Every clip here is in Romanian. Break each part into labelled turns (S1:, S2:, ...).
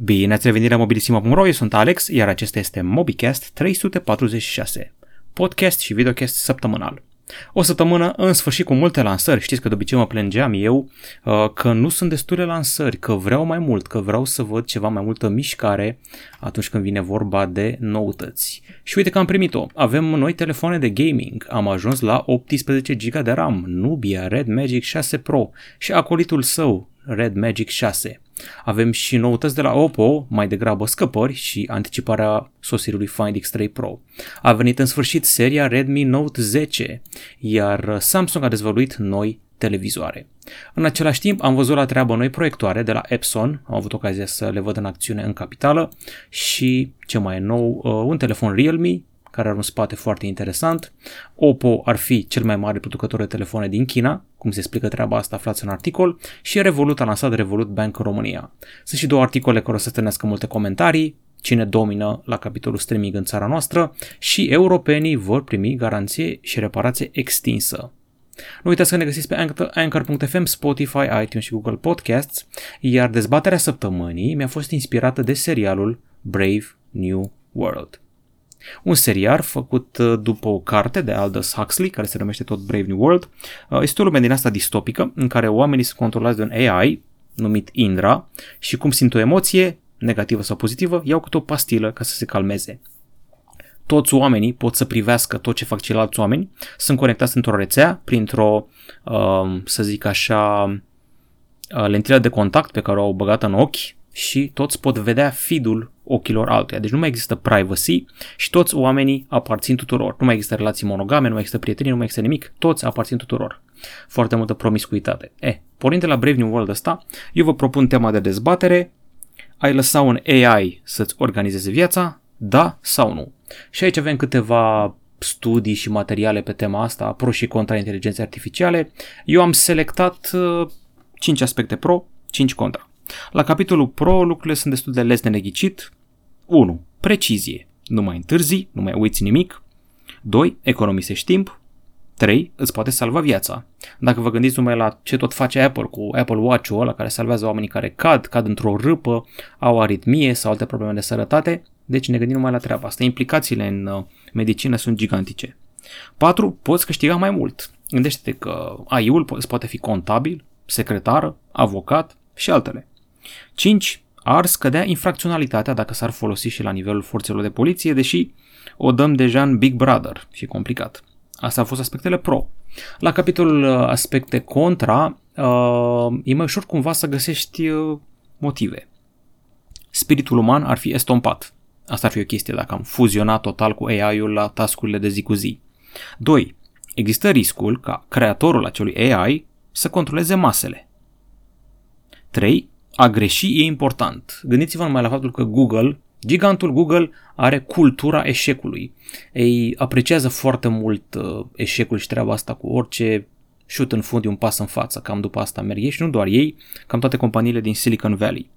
S1: Bine ați revenit la mobilisima.ro, eu sunt Alex, iar acesta este MobiCast 346, podcast și videocast săptămânal. O săptămână în sfârșit cu multe lansări, știți că de obicei mă plângeam eu uh, că nu sunt destule lansări, că vreau mai mult, că vreau să văd ceva mai multă mișcare atunci când vine vorba de noutăți. Și uite că am primit-o, avem noi telefoane de gaming, am ajuns la 18 GB de RAM, Nubia Red Magic 6 Pro și acolitul său, Red Magic 6. Avem și noutăți de la Oppo, mai degrabă scăpări și anticiparea sosirii Find X3 Pro. A venit în sfârșit seria Redmi Note 10, iar Samsung a dezvăluit noi televizoare. În același timp am văzut la treabă noi proiectoare de la Epson, am avut ocazia să le văd în acțiune în capitală și ce mai e nou, uh, un telefon Realme care are un spate foarte interesant. Oppo ar fi cel mai mare producător de telefoane din China, cum se explică treaba asta aflați în articol, și Revolut a lansat Revolut Bank în România. Sunt și două articole care o să stănească multe comentarii, cine domină la capitolul streaming în țara noastră și europenii vor primi garanție și reparație extinsă. Nu uitați că ne găsiți pe Anchor.fm, Spotify, iTunes și Google Podcasts, iar dezbaterea săptămânii mi-a fost inspirată de serialul Brave New World. Un serial făcut uh, după o carte de Aldous Huxley, care se numește tot Brave New World. Uh, este o lume din asta distopică, în care oamenii sunt controlați de un AI, numit Indra, și cum simt o emoție, negativă sau pozitivă, iau câte o pastilă ca să se calmeze. Toți oamenii pot să privească tot ce fac ceilalți oameni, sunt conectați într-o rețea, printr-o, uh, să zic așa, lentilă de contact pe care o au băgat în ochi și toți pot vedea feed-ul ochilor altuia. Deci nu mai există privacy și toți oamenii aparțin tuturor. Nu mai există relații monogame, nu mai există prieteni, nu mai există nimic. Toți aparțin tuturor. Foarte multă promiscuitate. E, eh, pornind de la Brave New World ăsta, eu vă propun tema de dezbatere. Ai lăsa un AI să-ți organizeze viața? Da sau nu? Și aici avem câteva studii și materiale pe tema asta, pro și contra inteligenței artificiale. Eu am selectat uh, 5 aspecte pro, 5 contra. La capitolul pro lucrurile sunt destul de les de neghicit. 1. Precizie. Nu mai întârzi, nu mai uiți nimic. 2. Economisești timp. 3. Îți poate salva viața. Dacă vă gândiți numai la ce tot face Apple cu Apple Watch-ul ăla care salvează oamenii care cad, cad într-o râpă, au aritmie sau alte probleme de sănătate, deci ne gândim numai la treaba asta. Implicațiile în uh, medicină sunt gigantice. 4. Poți câștiga mai mult. Gândește-te că AI-ul poate fi contabil, secretar, avocat și altele. 5 ar scădea infracționalitatea dacă s-ar folosi și la nivelul forțelor de poliție, deși o dăm deja în Big Brother și complicat. Asta au fost aspectele pro. La capitolul uh, aspecte contra, uh, e mai ușor cumva să găsești uh, motive. Spiritul uman ar fi estompat. Asta ar fi o chestie dacă am fuzionat total cu AI-ul la tascurile de zi cu zi. 2. Există riscul ca creatorul acelui AI să controleze masele. 3 a greși e important. Gândiți-vă numai la faptul că Google, gigantul Google, are cultura eșecului. Ei apreciază foarte mult uh, eșecul și treaba asta cu orice șut în fund e un pas în față. Cam după asta merg ei și nu doar ei, cam toate companiile din Silicon Valley.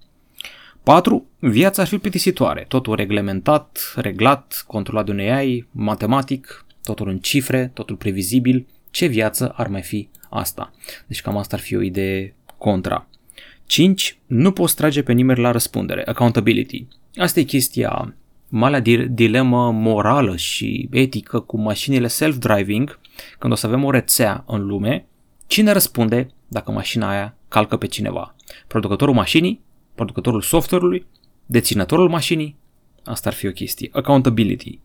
S1: 4. Viața ar fi plictisitoare, totul reglementat, reglat, controlat de un AI, matematic, totul în cifre, totul previzibil. Ce viață ar mai fi asta? Deci cam asta ar fi o idee contra. 5. Nu poți trage pe nimeni la răspundere, accountability. Asta e chestia, marea dilemă morală și etică cu mașinile self-driving, când o să avem o rețea în lume, cine răspunde dacă mașina aia calcă pe cineva? Producătorul mașinii? Producătorul software-ului? Deținătorul mașinii? Asta ar fi o chestie. Accountability.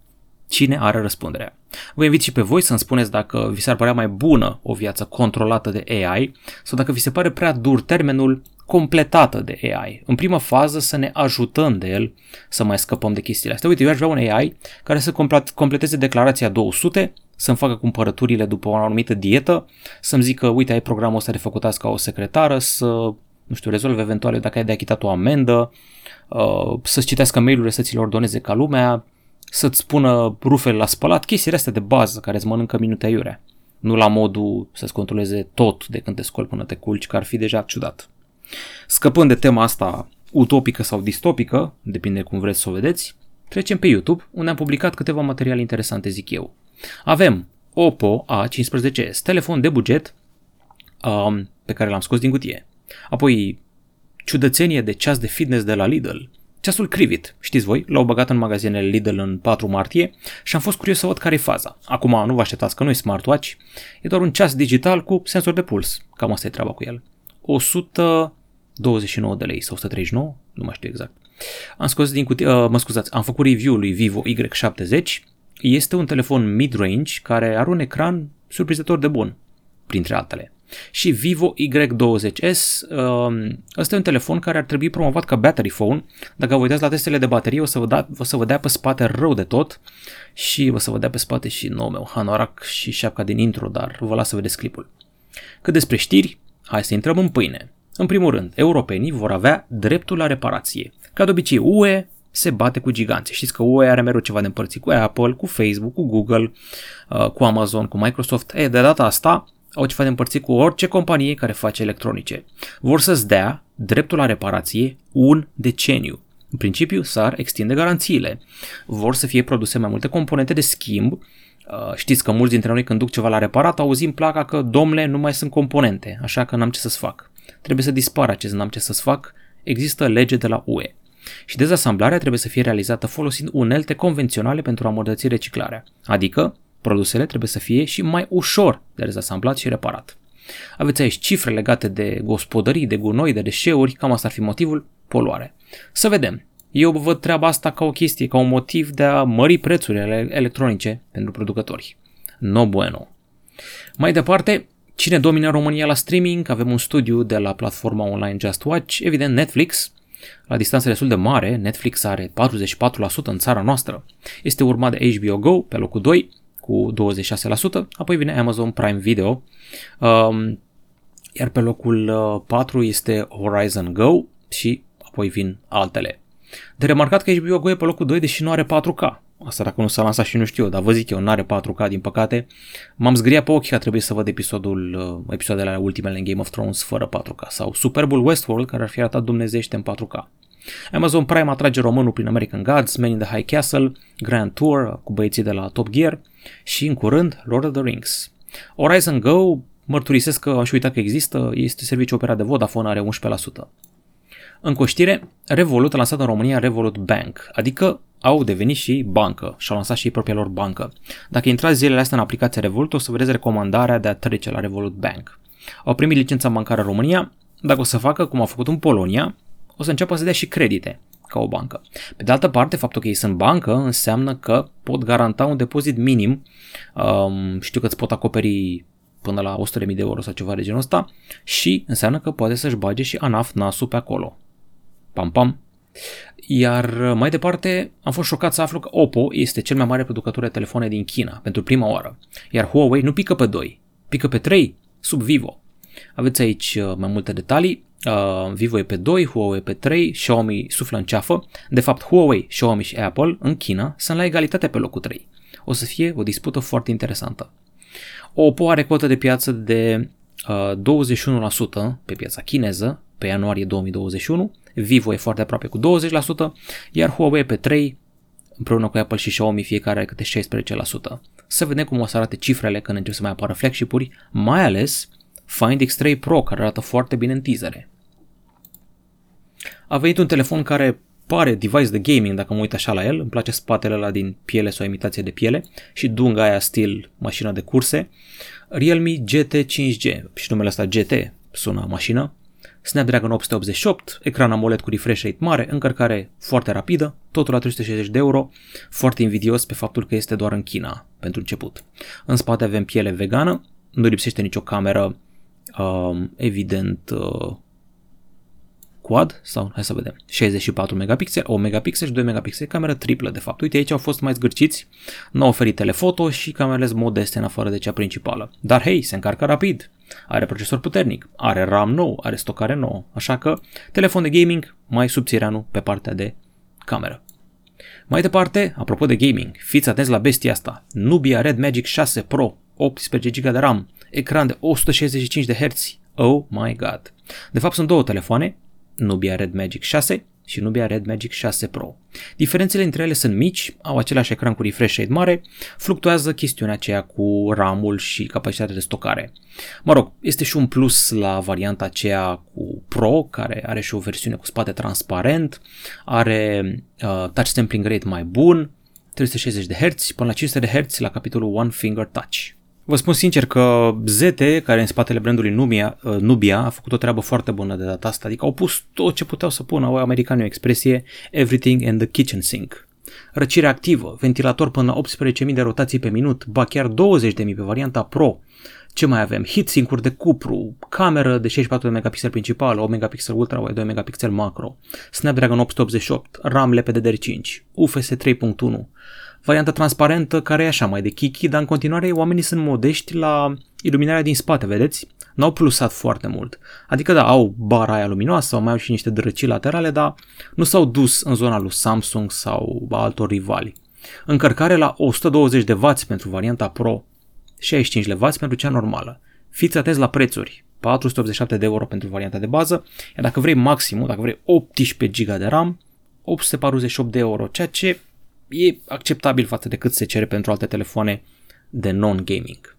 S1: Cine are răspunderea? Vă invit și pe voi să-mi spuneți dacă vi s-ar părea mai bună o viață controlată de AI sau dacă vi se pare prea dur termenul completată de AI. În prima fază să ne ajutăm de el să mai scăpăm de chestiile astea. Uite, eu aș vrea un AI care să completeze declarația 200, să-mi facă cumpărăturile după o anumită dietă, să-mi zică, uite, ai programul ăsta de făcut azi ca o secretară, să, nu știu, rezolve eventual dacă ai de achitat o amendă, uh, să-ți citească mail-urile, să ți le ordoneze ca lumea, să-ți spună rufele la spălat, chestiile astea de bază care îți mănâncă minute aiurea. Nu la modul să-ți controleze tot de când te scoli până te culci, că ar fi deja ciudat. Scăpând de tema asta utopică sau distopică, depinde cum vreți să o vedeți, trecem pe YouTube, unde am publicat câteva materiale interesante, zic eu. Avem Oppo A15s, telefon de buget um, pe care l-am scos din cutie. Apoi ciudățenie de ceas de fitness de la Lidl, ceasul Crivit, știți voi, l-au băgat în magazinele Lidl în 4 martie și am fost curios să văd care e faza. Acum nu vă așteptați că nu e smartwatch, e doar un ceas digital cu sensor de puls, cam asta e treaba cu el. 129 de lei sau 139, nu mai știu exact. Am scos din cutie, uh, mă scuzați, am făcut review-ul lui Vivo Y70, este un telefon mid-range care are un ecran surprinzător de bun, printre altele. Și Vivo Y20S, um, ăsta e un telefon care ar trebui promovat ca battery phone. Dacă vă uitați la testele de baterie, o să vă, da, o să vă dea pe spate rău de tot și o să vă dea pe spate și nou meu hanorac și șapca din intro, dar vă las să vedeți clipul. Cât despre știri, hai să intrăm în pâine. În primul rând, europenii vor avea dreptul la reparație. Ca de obicei, UE se bate cu giganții. Știți că UE are mereu ceva de împărțit cu Apple, cu Facebook, cu Google, uh, cu Amazon, cu Microsoft. E, de data asta, au ceva de împărțit cu orice companie care face electronice. Vor să-ți dea dreptul la reparație un deceniu. În principiu, s-ar extinde garanțiile. Vor să fie produse mai multe componente de schimb. Uh, știți că mulți dintre noi când duc ceva la reparat auzim placa că, domnule, nu mai sunt componente, așa că n-am ce să-ți fac. Trebuie să dispară acest n-am ce să-ți fac. Există lege de la UE. Și dezasamblarea trebuie să fie realizată folosind unelte convenționale pentru a îmbunătăți reciclarea, adică Produsele trebuie să fie și mai ușor de dezasamblat și reparat. Aveți aici cifre legate de gospodării, de gunoi, de deșeuri, cam asta ar fi motivul, poluare. Să vedem. Eu văd treaba asta ca o chestie, ca un motiv de a mări prețurile electronice pentru producători. No bueno. Mai departe, cine domină România la streaming? Avem un studiu de la platforma online Just Watch, evident Netflix, la distanță destul de mare, Netflix are 44% în țara noastră. Este urmat de HBO Go pe locul 2, cu 26%, apoi vine Amazon Prime Video, um, iar pe locul 4 uh, este Horizon Go și apoi vin altele. De remarcat că HBO Go e pe locul 2 deși nu are 4K. Asta dacă nu s-a lansat și nu știu, dar vă zic eu, nu are 4K din păcate. M-am zgriat pe ochi că trebuie să văd episodul, uh, episoadele ultimele în Game of Thrones fără 4K sau Superbul Westworld care ar fi arătat dumnezește în 4K. Amazon Prime atrage românul prin American Gods, Men in the High Castle, Grand Tour cu băieții de la Top Gear și în curând Lord of the Rings. Horizon Go, mărturisesc că aș uita că există, este serviciu operat de Vodafone, are 11%. În coștire, Revolut a lansat în România Revolut Bank, adică au devenit și bancă și au lansat și propria lor bancă. Dacă intrați zilele astea în aplicația Revolut, o să vedeți recomandarea de a trece la Revolut Bank. Au primit licența bancară în România, dacă o să facă cum au făcut în Polonia, o să înceapă să dea și credite ca o bancă. Pe de altă parte, faptul că ei sunt bancă înseamnă că pot garanta un depozit minim. Um, știu că îți pot acoperi până la 100.000 de euro sau ceva de genul ăsta și înseamnă că poate să-și bage și ANAF nasul pe acolo. Pam, pam. Iar mai departe, am fost șocat să aflu că Oppo este cel mai mare producător de telefoane din China pentru prima oară, iar Huawei nu pică pe 2, pică pe 3 sub Vivo. Aveți aici uh, mai multe detalii. Uh, Vivo e pe 2, Huawei e pe 3, Xiaomi suflă în ceafă. De fapt, Huawei, Xiaomi și Apple în China sunt la egalitate pe locul 3. O să fie o dispută foarte interesantă. Oppo are cotă de piață de uh, 21% pe piața chineză pe ianuarie 2021, Vivo e foarte aproape cu 20%, iar Huawei pe 3, împreună cu Apple și Xiaomi fiecare are câte 16%. Să vedem cum o să arate cifrele când încep să mai apară flagship-uri, mai ales Find X3 Pro, care arată foarte bine în teasere. A venit un telefon care pare device de gaming dacă mă uit așa la el, îmi place spatele ăla din piele sau imitație de piele și dunga aia stil mașină de curse. Realme GT 5G și numele ăsta GT sună mașină. Snapdragon 888, ecran AMOLED cu refresh rate mare, încărcare foarte rapidă, totul la 360 de euro, foarte invidios pe faptul că este doar în China pentru început. În spate avem piele vegană, nu lipsește nicio cameră um, evident uh, quad sau hai să vedem 64 megapixel, 1 megapixel și 2 megapixel, cameră triplă de fapt. Uite aici au fost mai zgârciți, nu au oferit telefoto și camerele modeste în afară de cea principală. Dar hei, se încarcă rapid, are procesor puternic, are RAM nou, are stocare nouă, așa că telefon de gaming mai subțireanu pe partea de cameră. Mai departe, apropo de gaming, fiți atenți la bestia asta, Nubia Red Magic 6 Pro, 18 GB de RAM, ecran de 165 de Hz. Oh my god. De fapt sunt două telefoane, Nubia Red Magic 6 și Nubia Red Magic 6 Pro. Diferențele între ele sunt mici, au același ecran cu refresh rate mare, fluctuează chestiunea aceea cu RAM-ul și capacitatea de stocare. Mă rog, este și un plus la varianta aceea cu Pro, care are și o versiune cu spate transparent, are uh, touch sampling rate mai bun, 360 de Hz până la 500 de Hz la capitolul One Finger Touch. Vă spun sincer că Zete, care în spatele brandului Nubia, uh, Nubia, a făcut o treabă foarte bună de data asta, adică au pus tot ce puteau să pună, o americani o expresie, everything in the kitchen sink. Răcire activă, ventilator până la 18.000 de rotații pe minut, ba chiar 20.000 pe varianta Pro. Ce mai avem? Heatsink-uri de cupru, cameră de 64 de megapixel principal, 8 megapixel ultra wide, 2 megapixel macro, Snapdragon 888, RAM LPDDR5, UFS 3.1, varianta transparentă care e așa mai de kiki, dar în continuare oamenii sunt modești la iluminarea din spate, vedeți? N-au plusat foarte mult. Adică da, au bara aia luminoasă, sau mai au și niște drăcii laterale, dar nu s-au dus în zona lui Samsung sau altor rivali. Încărcare la 120 de W pentru varianta Pro, 65 de W pentru cea normală. Fiți atenți la prețuri. 487 de euro pentru varianta de bază, iar dacă vrei maximul, dacă vrei 18 GB de RAM, 848 de euro, ceea ce e acceptabil față de cât se cere pentru alte telefoane de non-gaming.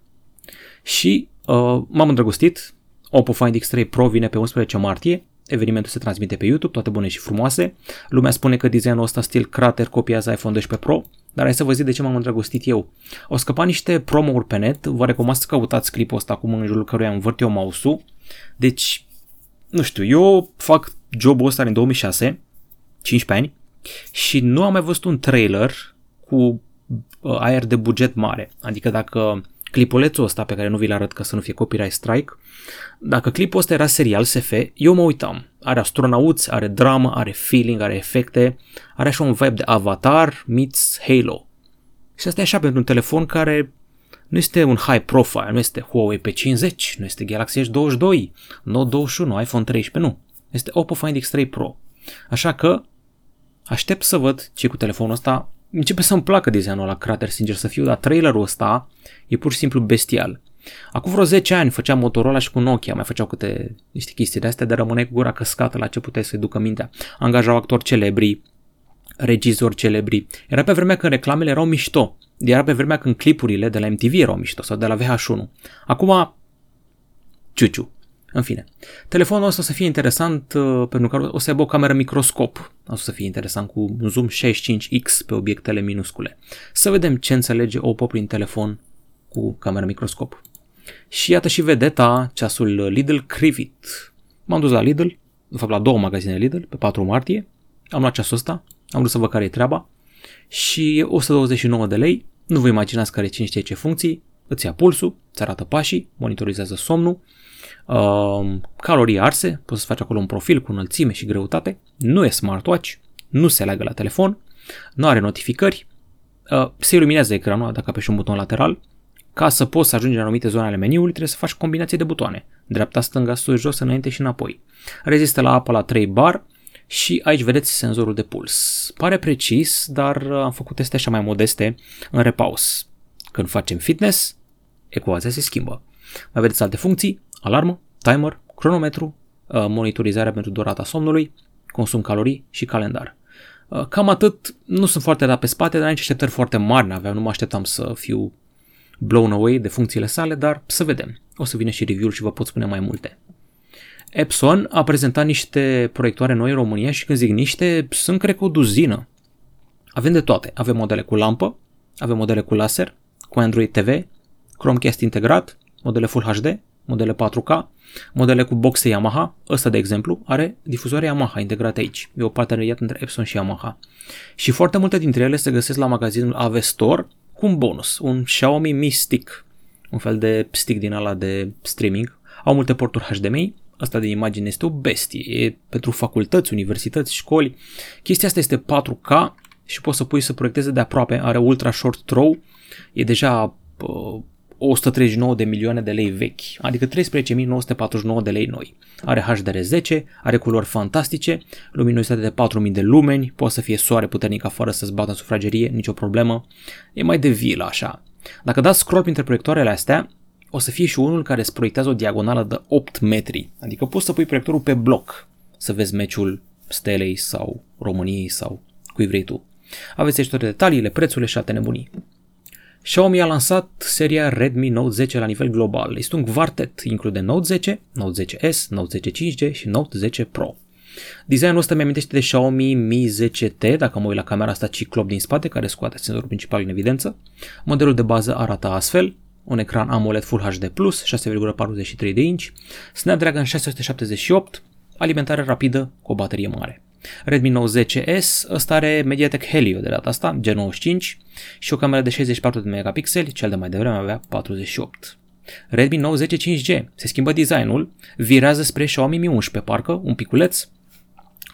S1: Și uh, m-am îndrăgostit, Oppo Find X3 Pro vine pe 11 martie, evenimentul se transmite pe YouTube, toate bune și frumoase. Lumea spune că designul ăsta stil crater copiază iPhone 12 Pro, dar hai să vă zic de ce m-am îndrăgostit eu. O scăpa niște promo-uri pe net, vă recomand să căutați clipul ăsta acum în jurul căruia învârt eu mouse-ul. Deci, nu știu, eu fac jobul ăsta în 2006, 15 ani, și nu am mai văzut un trailer cu uh, aer de buget mare. Adică dacă clipulețul ăsta pe care nu vi-l arăt ca să nu fie copyright strike, dacă clipul ăsta era serial SF, eu mă uitam. Are astronauți, are dramă, are feeling, are efecte, are așa un vibe de Avatar meets Halo. Și asta e așa pentru un telefon care nu este un high profile, nu este Huawei P50, nu este Galaxy S22, Note 21, iPhone 13, nu. Este Oppo Find X3 Pro. Așa că Aștept să văd ce cu telefonul ăsta. Începe să-mi placă designul la crater, sincer să fiu, dar trailerul ăsta e pur și simplu bestial. Acum vreo 10 ani făceam Motorola și cu Nokia, mai făceau câte niște chestii de astea, de rămâne cu gura căscată la ce puteai să-i ducă mintea. Angajau actori celebri, regizori celebri. Era pe vremea când reclamele erau mișto. Era pe vremea când clipurile de la MTV erau mișto sau de la VH1. Acum, ciuciu. În fine, telefonul ăsta o să fie interesant uh, pentru că o să aibă o cameră microscop. O să fie interesant cu un zoom 65x pe obiectele minuscule. Să vedem ce înțelege Oppo prin telefon cu cameră microscop. Și iată și vedeta, ceasul Lidl Crivit. M-am dus la Lidl, de fapt la două magazine Lidl, pe 4 martie. Am luat ceasul ăsta, am vrut să văd care e treaba. Și 129 de lei, nu vă imaginați care cine știe ce funcții, îți ia pulsul, îți arată pașii, monitorizează somnul, uh, calorii arse, poți să faci acolo un profil cu înălțime și greutate, nu e smartwatch, nu se leagă la telefon, nu are notificări, uh, se iluminează ecranul dacă apeși un buton lateral, ca să poți să ajungi în anumite zone ale meniului, trebuie să faci combinație de butoane. Dreapta, stânga, sus, jos, înainte și înapoi. Rezistă la apă la 3 bar și aici vedeți senzorul de puls. Pare precis, dar am făcut teste așa mai modeste în repaus. Când facem fitness, ecuația se schimbă. Mai vedeți alte funcții, alarmă, timer, cronometru, uh, monitorizarea pentru durata somnului, consum calorii și calendar. Uh, cam atât, nu sunt foarte dat pe spate, dar nici așteptări foarte mari n-aveam, nu mă așteptam să fiu blown away de funcțiile sale, dar să vedem. O să vină și review-ul și vă pot spune mai multe. Epson a prezentat niște proiectoare noi în România și când zic niște, sunt cred că o duzină. Avem de toate. Avem modele cu lampă, avem modele cu laser, cu Android TV, Chromecast integrat, modele Full HD, modele 4K, modele cu boxe Yamaha, ăsta de exemplu are difuzoare Yamaha integrate aici. E o parteneriat între Epson și Yamaha. Și foarte multe dintre ele se găsesc la magazinul AV Store cu un bonus, un Xiaomi Mi Stick, un fel de stick din ala de streaming. Au multe porturi HDMI, asta de imagine este o bestie, e pentru facultăți, universități, școli. Chestia asta este 4K și poți să pui să proiecteze de aproape, are ultra short throw, e deja 139 de milioane de lei vechi, adică 13.949 de lei noi. Are HDR10, are culori fantastice, luminositate de 4000 de lumeni, poate să fie soare puternic afară să-ți bată în sufragerie, nicio problemă. E mai de vilă așa. Dacă dați scroll printre proiectoarele astea, o să fie și unul care îți proiectează o diagonală de 8 metri, adică poți să pui proiectorul pe bloc să vezi meciul Stelei sau României sau cui vrei tu. Aveți aici toate detaliile, prețurile și alte nebunii. Xiaomi a lansat seria Redmi Note 10 la nivel global. Este un quartet, include Note 10, Note 10S, Note 10 5G și Note 10 Pro. Designul ăsta mi-amintește de Xiaomi Mi 10T, dacă mă uit la camera asta ciclop din spate, care scoate senzorul principal în evidență. Modelul de bază arată astfel, un ecran AMOLED Full HD+, 6,43 de inch, Snapdragon 678, alimentare rapidă cu o baterie mare. Redmi Note 10S, ăsta are Mediatek Helio de data asta, G95 și o cameră de 64 de megapixeli, cel de mai devreme avea 48. Redmi Note 10 5G, se schimbă designul, virează spre Xiaomi Mi 11 parcă, un piculeț,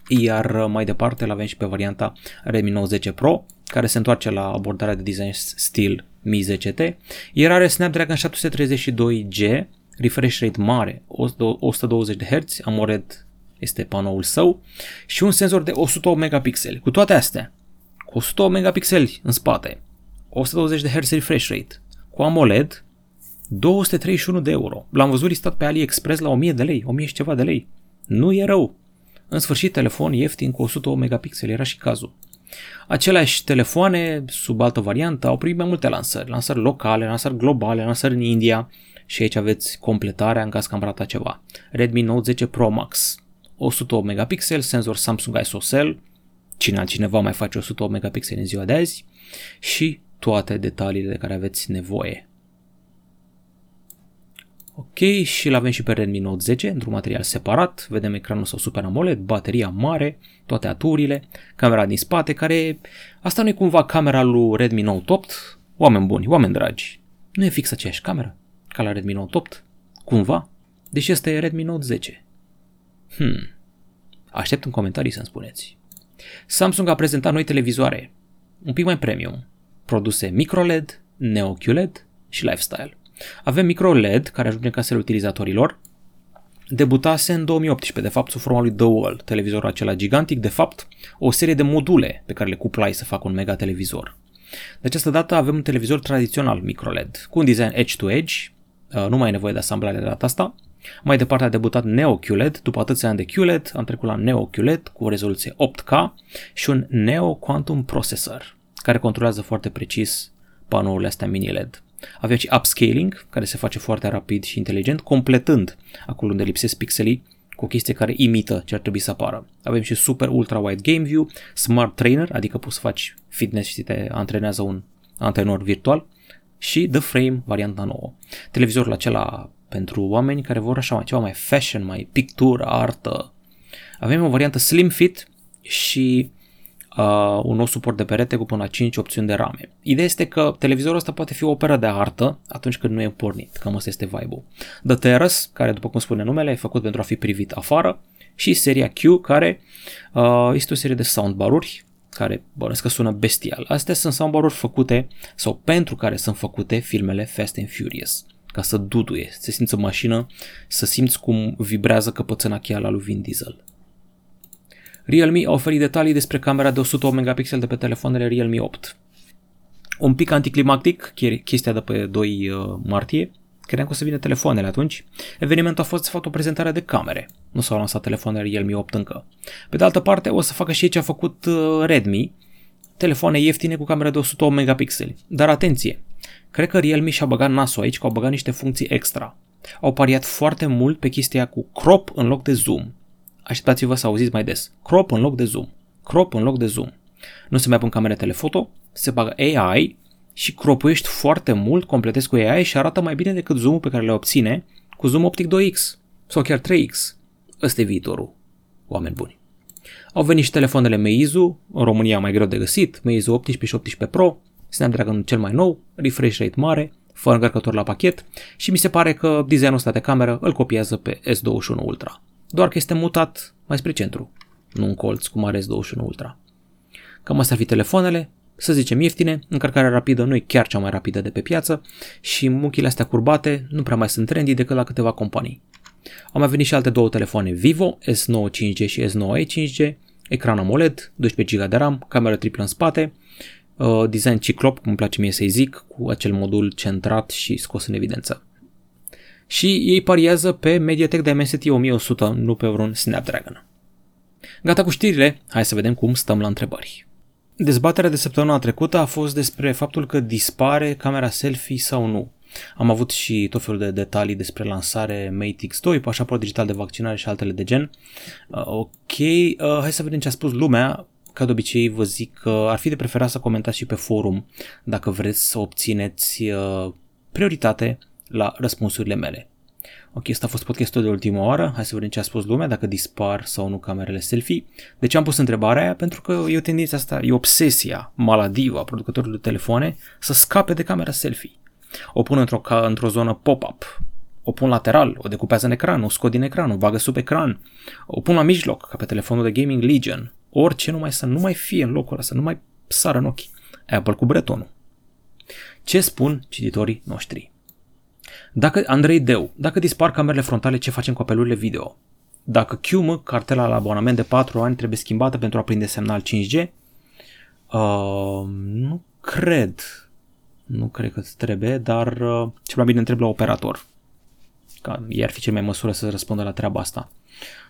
S1: iar mai departe l-avem și pe varianta Redmi Note 10 Pro, care se întoarce la abordarea de design stil Mi 10T, iar are Snapdragon 732G, refresh rate mare, 120 de Hz, AMOLED este panoul său, și un senzor de 108 megapixeli. Cu toate astea, cu 108 megapixeli în spate, 120 de Hz refresh rate, cu AMOLED, 231 de euro. L-am văzut listat pe AliExpress la 1000 de lei, 1000 și ceva de lei. Nu e rău. În sfârșit, telefon ieftin cu 108 megapixeli, era și cazul. Aceleași telefoane, sub altă variantă, au primit mai multe lansări. Lansări locale, lansări globale, lansări în India și aici aveți completarea în caz că am ratat ceva. Redmi Note 10 Pro Max, 108 megapixel, senzor Samsung ISOCELL, cine altcineva mai face 108 megapixeli în ziua de azi și toate detaliile de care aveți nevoie. Ok, și l avem și pe Redmi Note 10 într-un material separat, vedem ecranul sau Super AMOLED, bateria mare, toate aturile, camera din spate, care asta nu e cumva camera lui Redmi Note 8? Oameni buni, oameni dragi, nu e fix aceeași cameră ca la Redmi Note 8? Cumva? Deși asta e Redmi Note 10. Hmm. Aștept în comentarii să-mi spuneți. Samsung a prezentat noi televizoare, un pic mai premium, produse microLED, Neo QLED și Lifestyle. Avem microLED care ajunge în casele utilizatorilor. Debutase în 2018, de fapt, sub forma lui The Wall, televizorul acela gigantic, de fapt, o serie de module pe care le cuplai să facă un mega televizor. De această dată avem un televizor tradițional microLED, cu un design edge-to-edge, uh, nu mai e nevoie de asamblare de data asta. Mai departe a debutat Neo QLED, după atâția ani de QLED am trecut la Neo QLED cu o rezoluție 8K și un Neo Quantum Processor, care controlează foarte precis panourile astea mini LED. Avem și upscaling, care se face foarte rapid și inteligent, completând acolo unde lipsesc pixelii cu o chestie care imită ce ar trebui să apară. Avem și super ultra wide game view, smart trainer, adică poți să faci fitness și te antrenează un antrenor virtual și The Frame, varianta nouă. Televizorul acela pentru oameni care vor așa ceva mai fashion, mai pictură, artă. Avem o variantă slim fit și uh, un nou suport de perete cu până la 5 opțiuni de rame. Ideea este că televizorul ăsta poate fi o operă de artă atunci când nu e pornit, cam asta este vibe-ul. The Terrace, care după cum spune numele, e făcut pentru a fi privit afară, și seria Q, care uh, este o serie de soundbar-uri care bănesc că sună bestial. Astea sunt soundbar-uri făcute sau pentru care sunt făcute filmele Fast and Furious ca să duduie, să simți în mașină, să simți cum vibrează căpățâna cheia la lui Vin Diesel. Realme a oferit detalii despre camera de 108 megapixel de pe telefoanele Realme 8. Un pic anticlimactic, chestia de pe 2 uh, martie, credeam că o să vină telefoanele atunci. Evenimentul a fost de fapt o prezentare de camere. Nu s-au lansat telefoanele Realme 8 încă. Pe de altă parte, o să facă și ce a făcut uh, Redmi, telefoane ieftine cu camera de 108 megapixeli. Dar atenție, cred că Realme și-a băgat nasul aici, că au băgat niște funcții extra. Au pariat foarte mult pe chestia cu crop în loc de zoom așteptați-vă să auziți mai des. Crop în loc de zoom. Crop în loc de zoom. Nu se mai pun camere telefoto, se bagă AI și cropuiești foarte mult, completezi cu AI și arată mai bine decât zoom pe care le obține cu zoom optic 2X sau chiar 3X. Ăsta e viitorul, oameni buni. Au venit și telefoanele Meizu, în România mai greu de găsit, Meizu 18 și 18 Pro, Snapdragon cel mai nou, refresh rate mare, fără încărcător la pachet și mi se pare că designul ăsta de cameră îl copiază pe S21 Ultra doar că este mutat mai spre centru, nu în colț cum are S21 Ultra. Cam astea ar fi telefoanele, să zicem ieftine, încărcarea rapidă nu e chiar cea mai rapidă de pe piață și muchile astea curbate nu prea mai sunt trendy decât la câteva companii. Au mai venit și alte două telefoane Vivo, S9 5G și S9e 5G, ecran AMOLED, 12 GB de RAM, cameră triplă în spate, uh, design ciclop, cum îmi place mie să-i zic, cu acel modul centrat și scos în evidență și ei pariază pe Mediatek Dimensity 1100, nu pe vreun Snapdragon. Gata cu știrile, hai să vedem cum stăm la întrebări. Dezbaterea de săptămâna trecută a fost despre faptul că dispare camera selfie sau nu. Am avut și tot felul de detalii despre lansare Mate X2, pașaport digital de vaccinare și altele de gen. Uh, ok, uh, hai să vedem ce a spus lumea. Ca de obicei vă zic că ar fi de preferat să comentați și pe forum dacă vreți să obțineți uh, prioritate la răspunsurile mele. Ok, asta a fost podcastul de ultima oară. Hai să vedem ce a spus lumea, dacă dispar sau nu camerele selfie. De ce am pus întrebarea aia? Pentru că e o tendință asta, e obsesia maladivă a producătorilor de telefoane să scape de camera selfie. O pun într-o, ca, într-o zonă pop-up, o pun lateral, o decupează în ecran, o scot din ecran, o bagă sub ecran, o pun la mijloc, ca pe telefonul de gaming Legion. Orice numai să nu mai fie în locul ăla, să nu mai sară în ochi. Apple cu bretonul. Ce spun cititorii noștri? Dacă, Andrei Deu, dacă dispar camerele frontale, ce facem cu apelurile video? Dacă QM, cartela la abonament de 4 ani, trebuie schimbată pentru a prinde semnal 5G? Uh, nu cred. Nu cred că trebuie, dar uh, cel mai bine întreb la operator. Ca ei ar fi cel mai măsură să răspundă la treaba asta.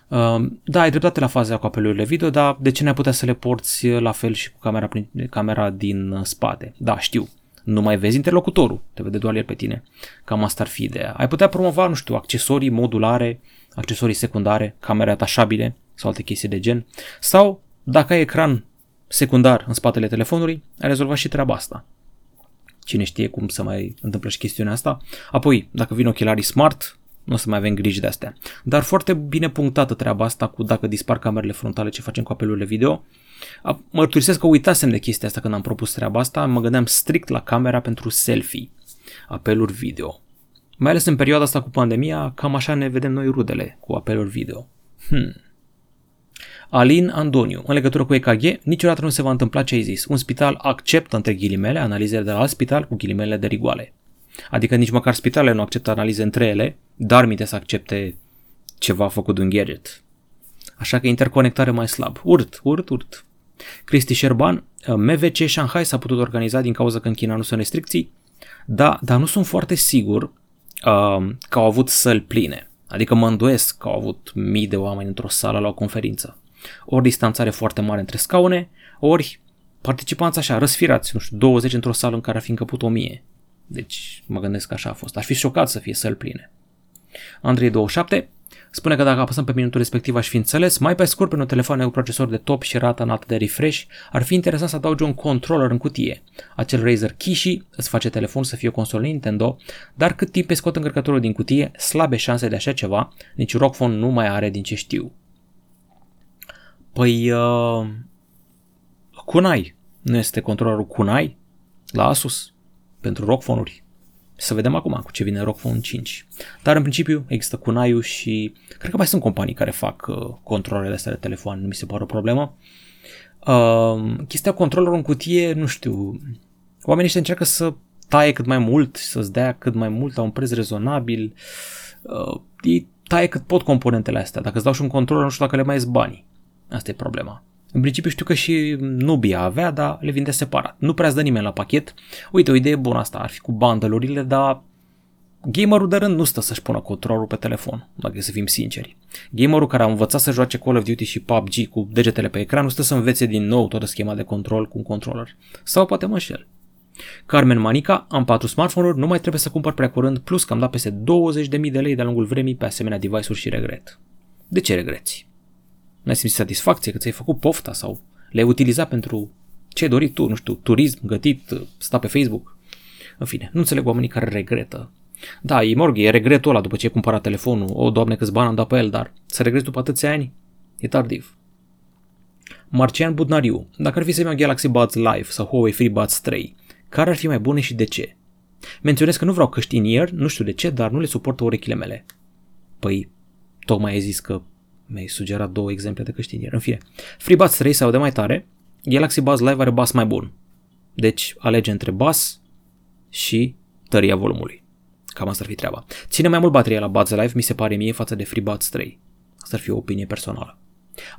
S1: Uh, da, ai dreptate la faza cu apelurile video, dar de ce ne-ai putea să le porți la fel și cu camera, camera din spate? Da, știu nu mai vezi interlocutorul, te vede doar el pe tine. Cam asta ar fi ideea. Ai putea promova, nu știu, accesorii modulare, accesorii secundare, camere atașabile sau alte chestii de gen. Sau, dacă ai ecran secundar în spatele telefonului, ai rezolvat și treaba asta. Cine știe cum să mai întâmplă și chestiunea asta. Apoi, dacă vin ochelarii smart, nu o să mai avem griji de astea. Dar foarte bine punctată treaba asta cu dacă dispar camerele frontale, ce facem cu apelurile video. Mărturisesc că uitasem de chestia asta când am propus treaba asta, mă gândeam strict la camera pentru selfie, apeluri video. Mai ales în perioada asta cu pandemia, cam așa ne vedem noi rudele cu apeluri video. Hmm. Alin Andoniu, în legătură cu EKG, niciodată nu se va întâmpla ce ai zis. Un spital acceptă, între ghilimele, analizele de la alt spital cu ghilimele de rigoale. Adică nici măcar spitalele nu acceptă analize între ele, dar minte să accepte ceva făcut de un gadget. Așa că interconectare mai slab. Urt, urt, urt. Cristi Șerban, MVC Shanghai s-a putut organiza din cauza că în China nu sunt restricții, da, dar nu sunt foarte sigur uh, că au avut săli pline. Adică mă îndoiesc că au avut mii de oameni într-o sală la o conferință. Ori distanțare foarte mare între scaune, ori participanți așa, răsfirați, nu știu, 20 într-o sală în care ar fi încăput 1000. Deci mă gândesc că așa a fost. Aș fi șocat să fie săli pline. Andrei 27, Spune că dacă apăsăm pe minutul respectiv aș fi înțeles, mai pe scurt, pe un telefon cu procesor de top și rată înaltă de refresh, ar fi interesant să adaugi un controller în cutie. Acel Razer Kishi îți face telefon să fie o consolă Nintendo, dar cât timp pe scot încărcătorul din cutie, slabe șanse de așa ceva, nici ROG Phone nu mai are din ce știu. Păi, uh, Kunai, nu este controllerul Kunai la Asus pentru ROG Phone-uri. Să vedem acum cu ce vine ROG Phone 5. Dar în principiu există Kunai și cred că mai sunt companii care fac uh, controlele astea de telefon, nu mi se pare o problemă. Uh, chestia controllerul în cutie, nu știu, oamenii ăștia încearcă să taie cât mai mult, să-ți dea cât mai mult la un preț rezonabil. Uh, ei taie cât pot componentele astea. Dacă îți dau și un controller, nu știu dacă le mai ies banii. Asta e problema. În principiu știu că și Nubia avea, dar le vinde separat. Nu prea dă nimeni la pachet. Uite, o idee bună asta ar fi cu bundle dar gamerul de rând nu stă să-și pună controlul pe telefon, dacă să fim sinceri. Gamerul care a învățat să joace Call of Duty și PUBG cu degetele pe ecran nu stă să învețe din nou toată schema de control cu un controller. Sau poate mă înșel. Carmen Manica, am patru smartphone-uri, nu mai trebuie să cumpăr prea curând, plus că am dat peste 20.000 de lei de-a lungul vremii pe asemenea device-uri și regret. De ce regreți? N-ai simțit satisfacție că ți-ai făcut pofta sau le-ai utilizat pentru ce ai dorit tu, nu știu, turism, gătit, sta pe Facebook. În fine, nu înțeleg oamenii care regretă. Da, e morghi, e regretul ăla după ce ai cumpărat telefonul. O, doamne, câți bani am dat pe el, dar să regreți după atâția ani? E tardiv. Marcian Budnariu, dacă ar fi să iau Galaxy Buds Live sau Huawei FreeBuds 3, care ar fi mai bune și de ce? Menționez că nu vreau căști in ear, nu știu de ce, dar nu le suportă urechile mele. Păi, tocmai ai zis că mi-ai sugerat două exemple de câștigiri. În fine, FreeBuds 3 se aude mai tare, Galaxy Buds Live are bas mai bun. Deci alege între bas și tăria volumului. Cam asta ar fi treaba. Ține mai mult bateria la Buds Live, mi se pare mie, față de FreeBuds 3. Asta ar fi o opinie personală.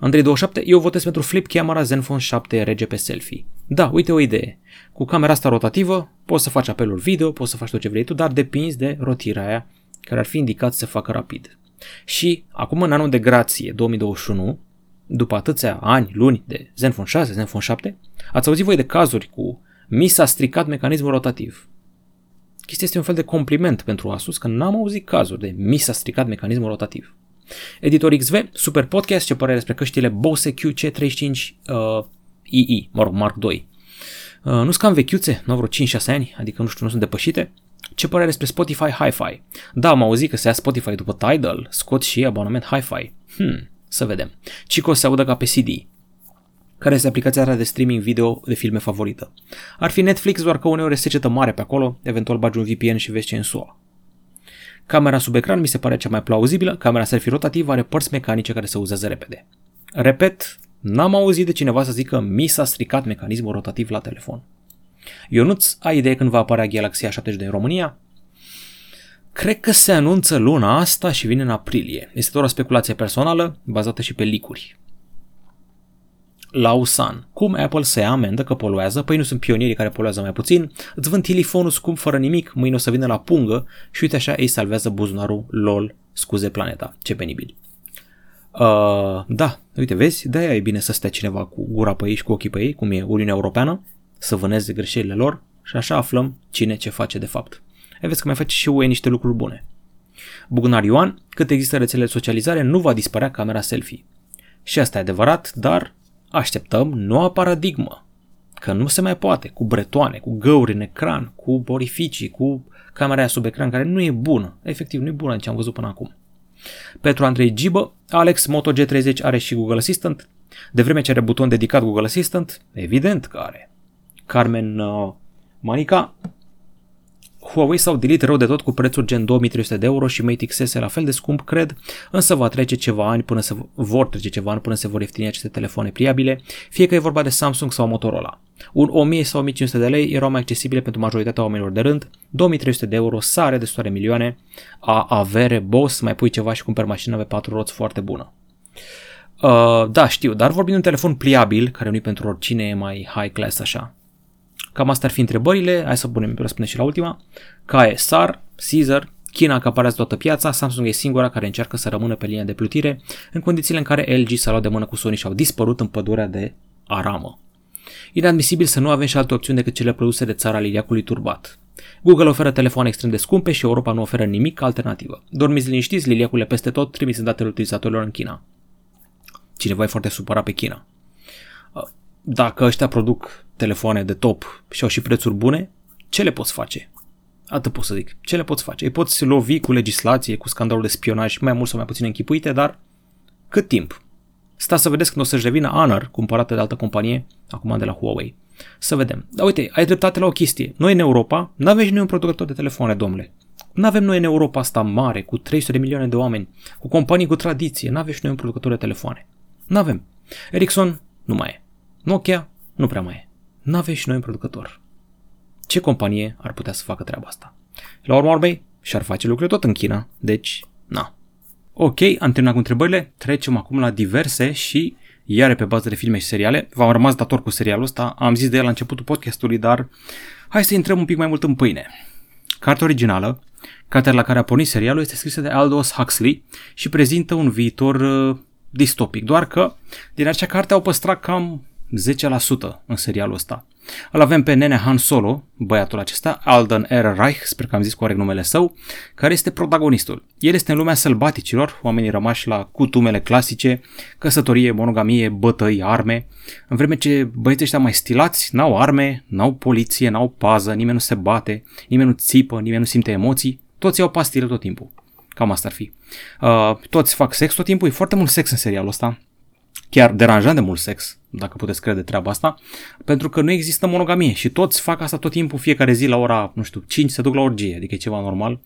S1: Andrei 27, eu votez pentru Flip Camera Zenfone 7 rege pe selfie. Da, uite o idee. Cu camera asta rotativă, poți să faci apeluri video, poți să faci tot ce vrei tu, dar depinzi de rotirea aia, care ar fi indicat să se facă rapid. Și acum în anul de grație 2021, după atâția ani, luni de Zenfone 6, Zenfone 7, ați auzit voi de cazuri cu mi s-a stricat mecanismul rotativ. Chestia este un fel de compliment pentru Asus că n-am auzit cazuri de mi s-a stricat mecanismul rotativ. Editor XV, super podcast, ce părere despre căștile Bose QC35 uh, II, mă rog, Mark II. Uh, nu sunt cam vechiuțe, nu au vreo 5-6 ani, adică nu știu, nu sunt depășite. Ce părere despre Spotify Hi-Fi? Da, am auzit că se ia Spotify după Tidal, scot și abonament Hi-Fi. Hmm, să vedem. Cico se audă ca pe CD. Care este aplicația de streaming video de filme favorită? Ar fi Netflix, doar că uneori este secetă mare pe acolo, eventual bagi un VPN și vezi ce în SUA. Camera sub ecran mi se pare cea mai plauzibilă, camera selfie rotativă are părți mecanice care se uzează repede. Repet, n-am auzit de cineva să zică mi s-a stricat mecanismul rotativ la telefon. Ionuț, ai idee când va apărea Galaxy A70 din România? Cred că se anunță luna asta și vine în aprilie. Este doar o speculație personală, bazată și pe licuri. Lausan. Cum Apple se ia amendă că poluează? Păi nu sunt pionierii care poluează mai puțin. Îți vând telefonul scump fără nimic, mâine o să vină la pungă și uite așa ei salvează buzunarul, lol, scuze planeta. Ce penibil. Uh, da, uite, vezi, de-aia e bine să stea cineva cu gura pe ei și cu ochii pe ei, cum e Uniunea Europeană, să vâneze greșelile lor și așa aflăm cine ce face de fapt. E vezi că mai face și UE niște lucruri bune. Bugnar Ioan, cât există rețele de socializare, nu va dispărea camera selfie. Și asta e adevărat, dar așteptăm noua paradigmă. Că nu se mai poate, cu bretoane, cu găuri în ecran, cu orificii, cu camera aia sub ecran, care nu e bună. Efectiv, nu e bună ce am văzut până acum. Petru Andrei Gibă, Alex Moto G30 are și Google Assistant. De vreme ce are buton dedicat Google Assistant, evident că are. Carmen uh, Manica, Huawei s-au dilit rău de tot cu prețuri gen 2300 de euro și Mate XS la fel de scump, cred, însă va trece ceva ani până se vor trece ceva ani până se vor ieftini aceste telefoane pliabile, fie că e vorba de Samsung sau Motorola. Un 1000 sau 1500 de lei erau mai accesibile pentru majoritatea oamenilor de rând, 2300 de euro, sare de soare milioane, a avere, boss, mai pui ceva și cumperi mașină pe 4 roți foarte bună. Uh, da, știu, dar vorbim de un telefon pliabil, care nu e pentru oricine, e mai high class așa. Cam astea ar fi întrebările, hai să punem, răspundem și la ultima. Ca e SAR, Caesar, China acaparează toată piața, Samsung e singura care încearcă să rămână pe linia de plutire, în condițiile în care LG s-a luat de mână cu Sony și au dispărut în pădurea de Aramă. Inadmisibil să nu avem și alte opțiuni decât cele produse de țara liliacului turbat. Google oferă telefoane extrem de scumpe și Europa nu oferă nimic alternativă. Dormiți liniștiți, liliacurile peste tot, trimiți datele utilizatorilor în China. Cineva e foarte supărat pe China. Dacă ăștia produc telefoane de top și au și prețuri bune, ce le poți face? Atât pot să zic. Ce le poți face? Îi poți lovi cu legislație, cu scandalul de spionaj, mai mult sau mai puțin închipuite, dar cât timp? Stați să vedeți când o să-și revină Honor, cumpărată de altă companie, acum de la Huawei. Să vedem. Dar uite, ai dreptate la o chestie. Noi în Europa nu avem noi un producător de telefoane, domnule. Nu avem noi în Europa asta mare, cu 300 de milioane de oameni, cu companii cu tradiție. Nu avem și noi un producător de telefoane. Nu avem. Ericsson nu mai e. Nokia nu prea mai e nu aveți și noi un producător. Ce companie ar putea să facă treaba asta? La urma urmei, și-ar face lucrurile tot în China, deci, na. Ok, am terminat cu întrebările, trecem acum la diverse și iar pe bază de filme și seriale. V-am rămas dator cu serialul ăsta, am zis de el la începutul podcastului, dar hai să intrăm un pic mai mult în pâine. Cartea originală, cartea la care a pornit serialul, este scrisă de Aldous Huxley și prezintă un viitor uh, distopic, doar că din acea carte au păstrat cam 10% în serialul ăsta. Îl avem pe nene Han Solo, băiatul acesta, Alden R. Reich, sper că am zis corect numele său, care este protagonistul. El este în lumea sălbaticilor, oamenii rămași la cutumele clasice, căsătorie, monogamie, bătăi, arme, în vreme ce băieții ăștia mai stilați n-au arme, n-au poliție, n-au pază, nimeni nu se bate, nimeni nu țipă, nimeni nu simte emoții, toți iau pastile tot timpul. Cam asta ar fi. Uh, toți fac sex tot timpul, e foarte mult sex în serialul ăsta, chiar deranjant de mult sex, dacă puteți crede treaba asta, pentru că nu există monogamie și toți fac asta tot timpul, fiecare zi la ora, nu știu, 5 se duc la orgie, adică e ceva normal.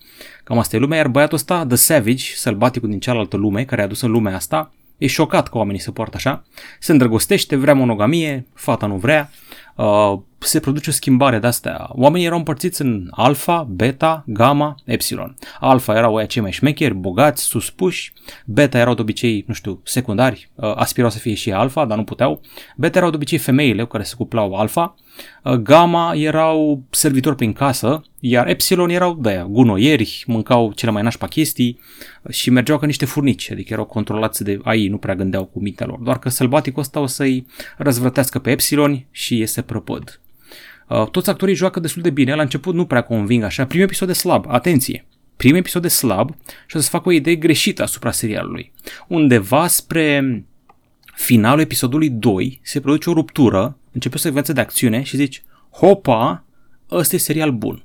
S1: Cam asta e lumea, iar băiatul ăsta, The Savage, sălbaticul din cealaltă lume, care a adus în lumea asta, e șocat că oamenii se poartă așa, se îndrăgostește, vrea monogamie, fata nu vrea, uh, se produce o schimbare de astea. Oamenii erau împărțiți în alfa, beta, gamma, epsilon. Alfa erau aia cei mai șmecheri, bogați, suspuși, beta erau de obicei, nu știu, secundari, uh, aspirau să fie și alfa, dar nu puteau. Beta erau de obicei femeile cu care se cuplau alfa, uh, gamma erau servitori prin casă, iar epsilon erau de aia, gunoieri, mâncau cele mai nașpa chestii și mergeau ca niște furnici, adică erau controlați de AI, nu prea gândeau cu mintea lor. Doar că sălbaticul ăsta o să-i răzvrătească pe epsilon și iese prăpăd. Uh, toți actorii joacă destul de bine, la început nu prea conving așa. Primul episod de slab, atenție! Primul episod de slab și o să fac o idee greșită asupra serialului. Undeva spre finalul episodului 2 se produce o ruptură, începe o secvență de acțiune și zici, hopa, ăsta e serial bun.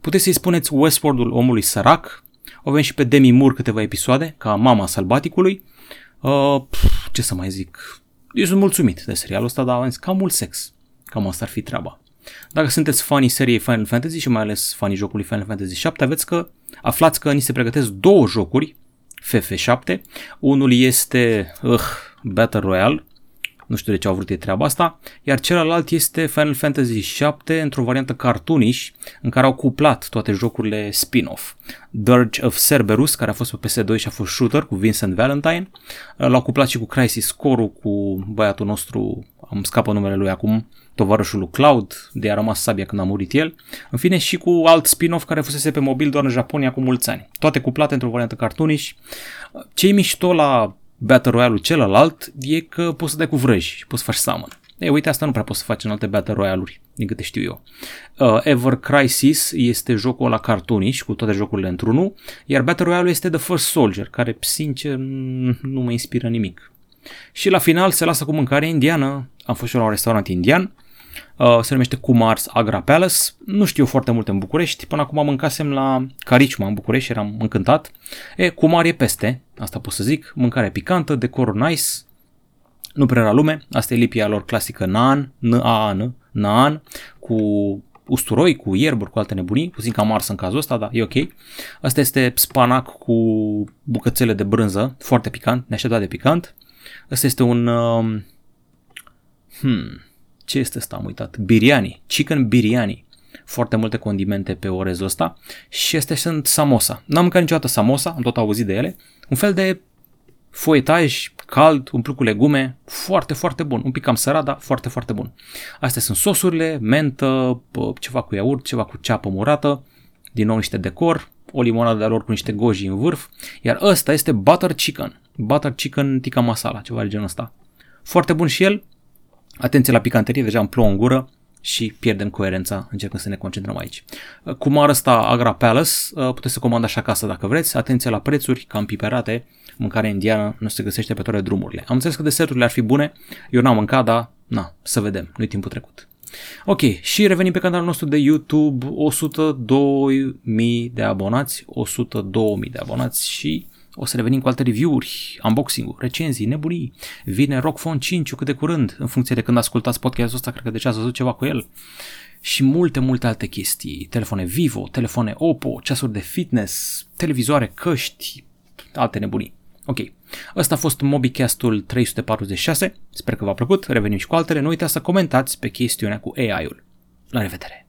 S1: Puteți să-i spuneți Westworld-ul omului sărac, o avem și pe Demi Moore câteva episoade, ca mama sălbaticului. Uh, pf, ce să mai zic? Eu sunt mulțumit de serialul ăsta, dar am zis, cam mult sex. Cam asta ar fi treaba. Dacă sunteți fanii seriei Final Fantasy și mai ales fanii jocului Final Fantasy 7, aveți că aflați că ni se pregătesc două jocuri FF7. Unul este uh, Battle Royale, nu știu de ce au vrut ei treaba asta, iar celălalt este Final Fantasy 7 într-o variantă cartoonish în care au cuplat toate jocurile spin-off. Dirge of Cerberus, care a fost pe PS2 și a fost shooter cu Vincent Valentine, l-au cuplat și cu Crisis Core cu băiatul nostru, am scapă numele lui acum, tovarășul lui Cloud, de a rămas sabia când a murit el, în fine și cu alt spin-off care fusese pe mobil doar în Japonia cu mulți ani. Toate cuplate într-o variantă cartoonish. Ce-i mișto la Battle Royale-ul celălalt e că poți să dai cu vrăji și poți să faci summon. Ei, uite, asta nu prea poți să faci în alte Battle Royale-uri, din câte știu eu. Uh, Ever Crisis este jocul la cartoonish, cu toate jocurile într-unul, iar Battle Royale este The First Soldier, care, sincer, nu mă inspiră nimic. Și la final se lasă cu mâncare indiană. Am fost și eu la un restaurant indian Uh, se numește Kumar's Agra Palace. Nu știu foarte multe în București, până acum mâncasem la Cariciuma în București și eram încântat. E, Kumar e peste, asta pot să zic, mâncare picantă, decor nice, nu prea la lume, asta e lipia lor clasică Naan, N-A-N, Naan, cu usturoi, cu ierburi, cu alte nebunii, puțin cam ars în cazul ăsta, dar e ok. Asta este spanac cu bucățele de brânză, foarte picant, neașteptat de picant. Asta este un... Um, hmm, ce este asta? Am uitat. Biryani. Chicken biryani. Foarte multe condimente pe orezul ăsta. Și este sunt samosa. N-am mâncat niciodată samosa, am tot auzit de ele. Un fel de foietaj cald, umplut cu legume, foarte, foarte bun. Un pic cam sărat, dar foarte, foarte bun. Astea sunt sosurile, mentă, ceva cu iaurt, ceva cu ceapă murată, din nou niște decor, o limonadă de lor cu niște goji în vârf, iar ăsta este butter chicken, butter chicken tikka masala, ceva de genul ăsta. Foarte bun și el, Atenție la picanterie, deja îmi plouă în gură și pierdem coerența încercând să ne concentrăm aici. Cum ară ăsta Agra Palace, uh, puteți să comandați acasă dacă vreți. Atenție la prețuri, cam piperate, mâncare indiană nu se găsește pe toate drumurile. Am înțeles că deserturile ar fi bune, eu n-am mâncat, dar na, să vedem, nu-i timpul trecut. Ok, și revenim pe canalul nostru de YouTube, 102.000 de abonați, 102.000 de abonați și o să revenim cu alte review-uri, unboxing-uri, recenzii, nebunii. Vine Rock Phone 5 cât de curând, în funcție de când ascultați podcastul ăsta, cred că deja ați văzut ceva cu el. Și multe, multe alte chestii. Telefoane Vivo, telefoane Oppo, ceasuri de fitness, televizoare, căști, alte nebunii. Ok, ăsta a fost MobiCast-ul 346, sper că v-a plăcut, revenim și cu altele, nu uitați să comentați pe chestiunea cu AI-ul. La revedere!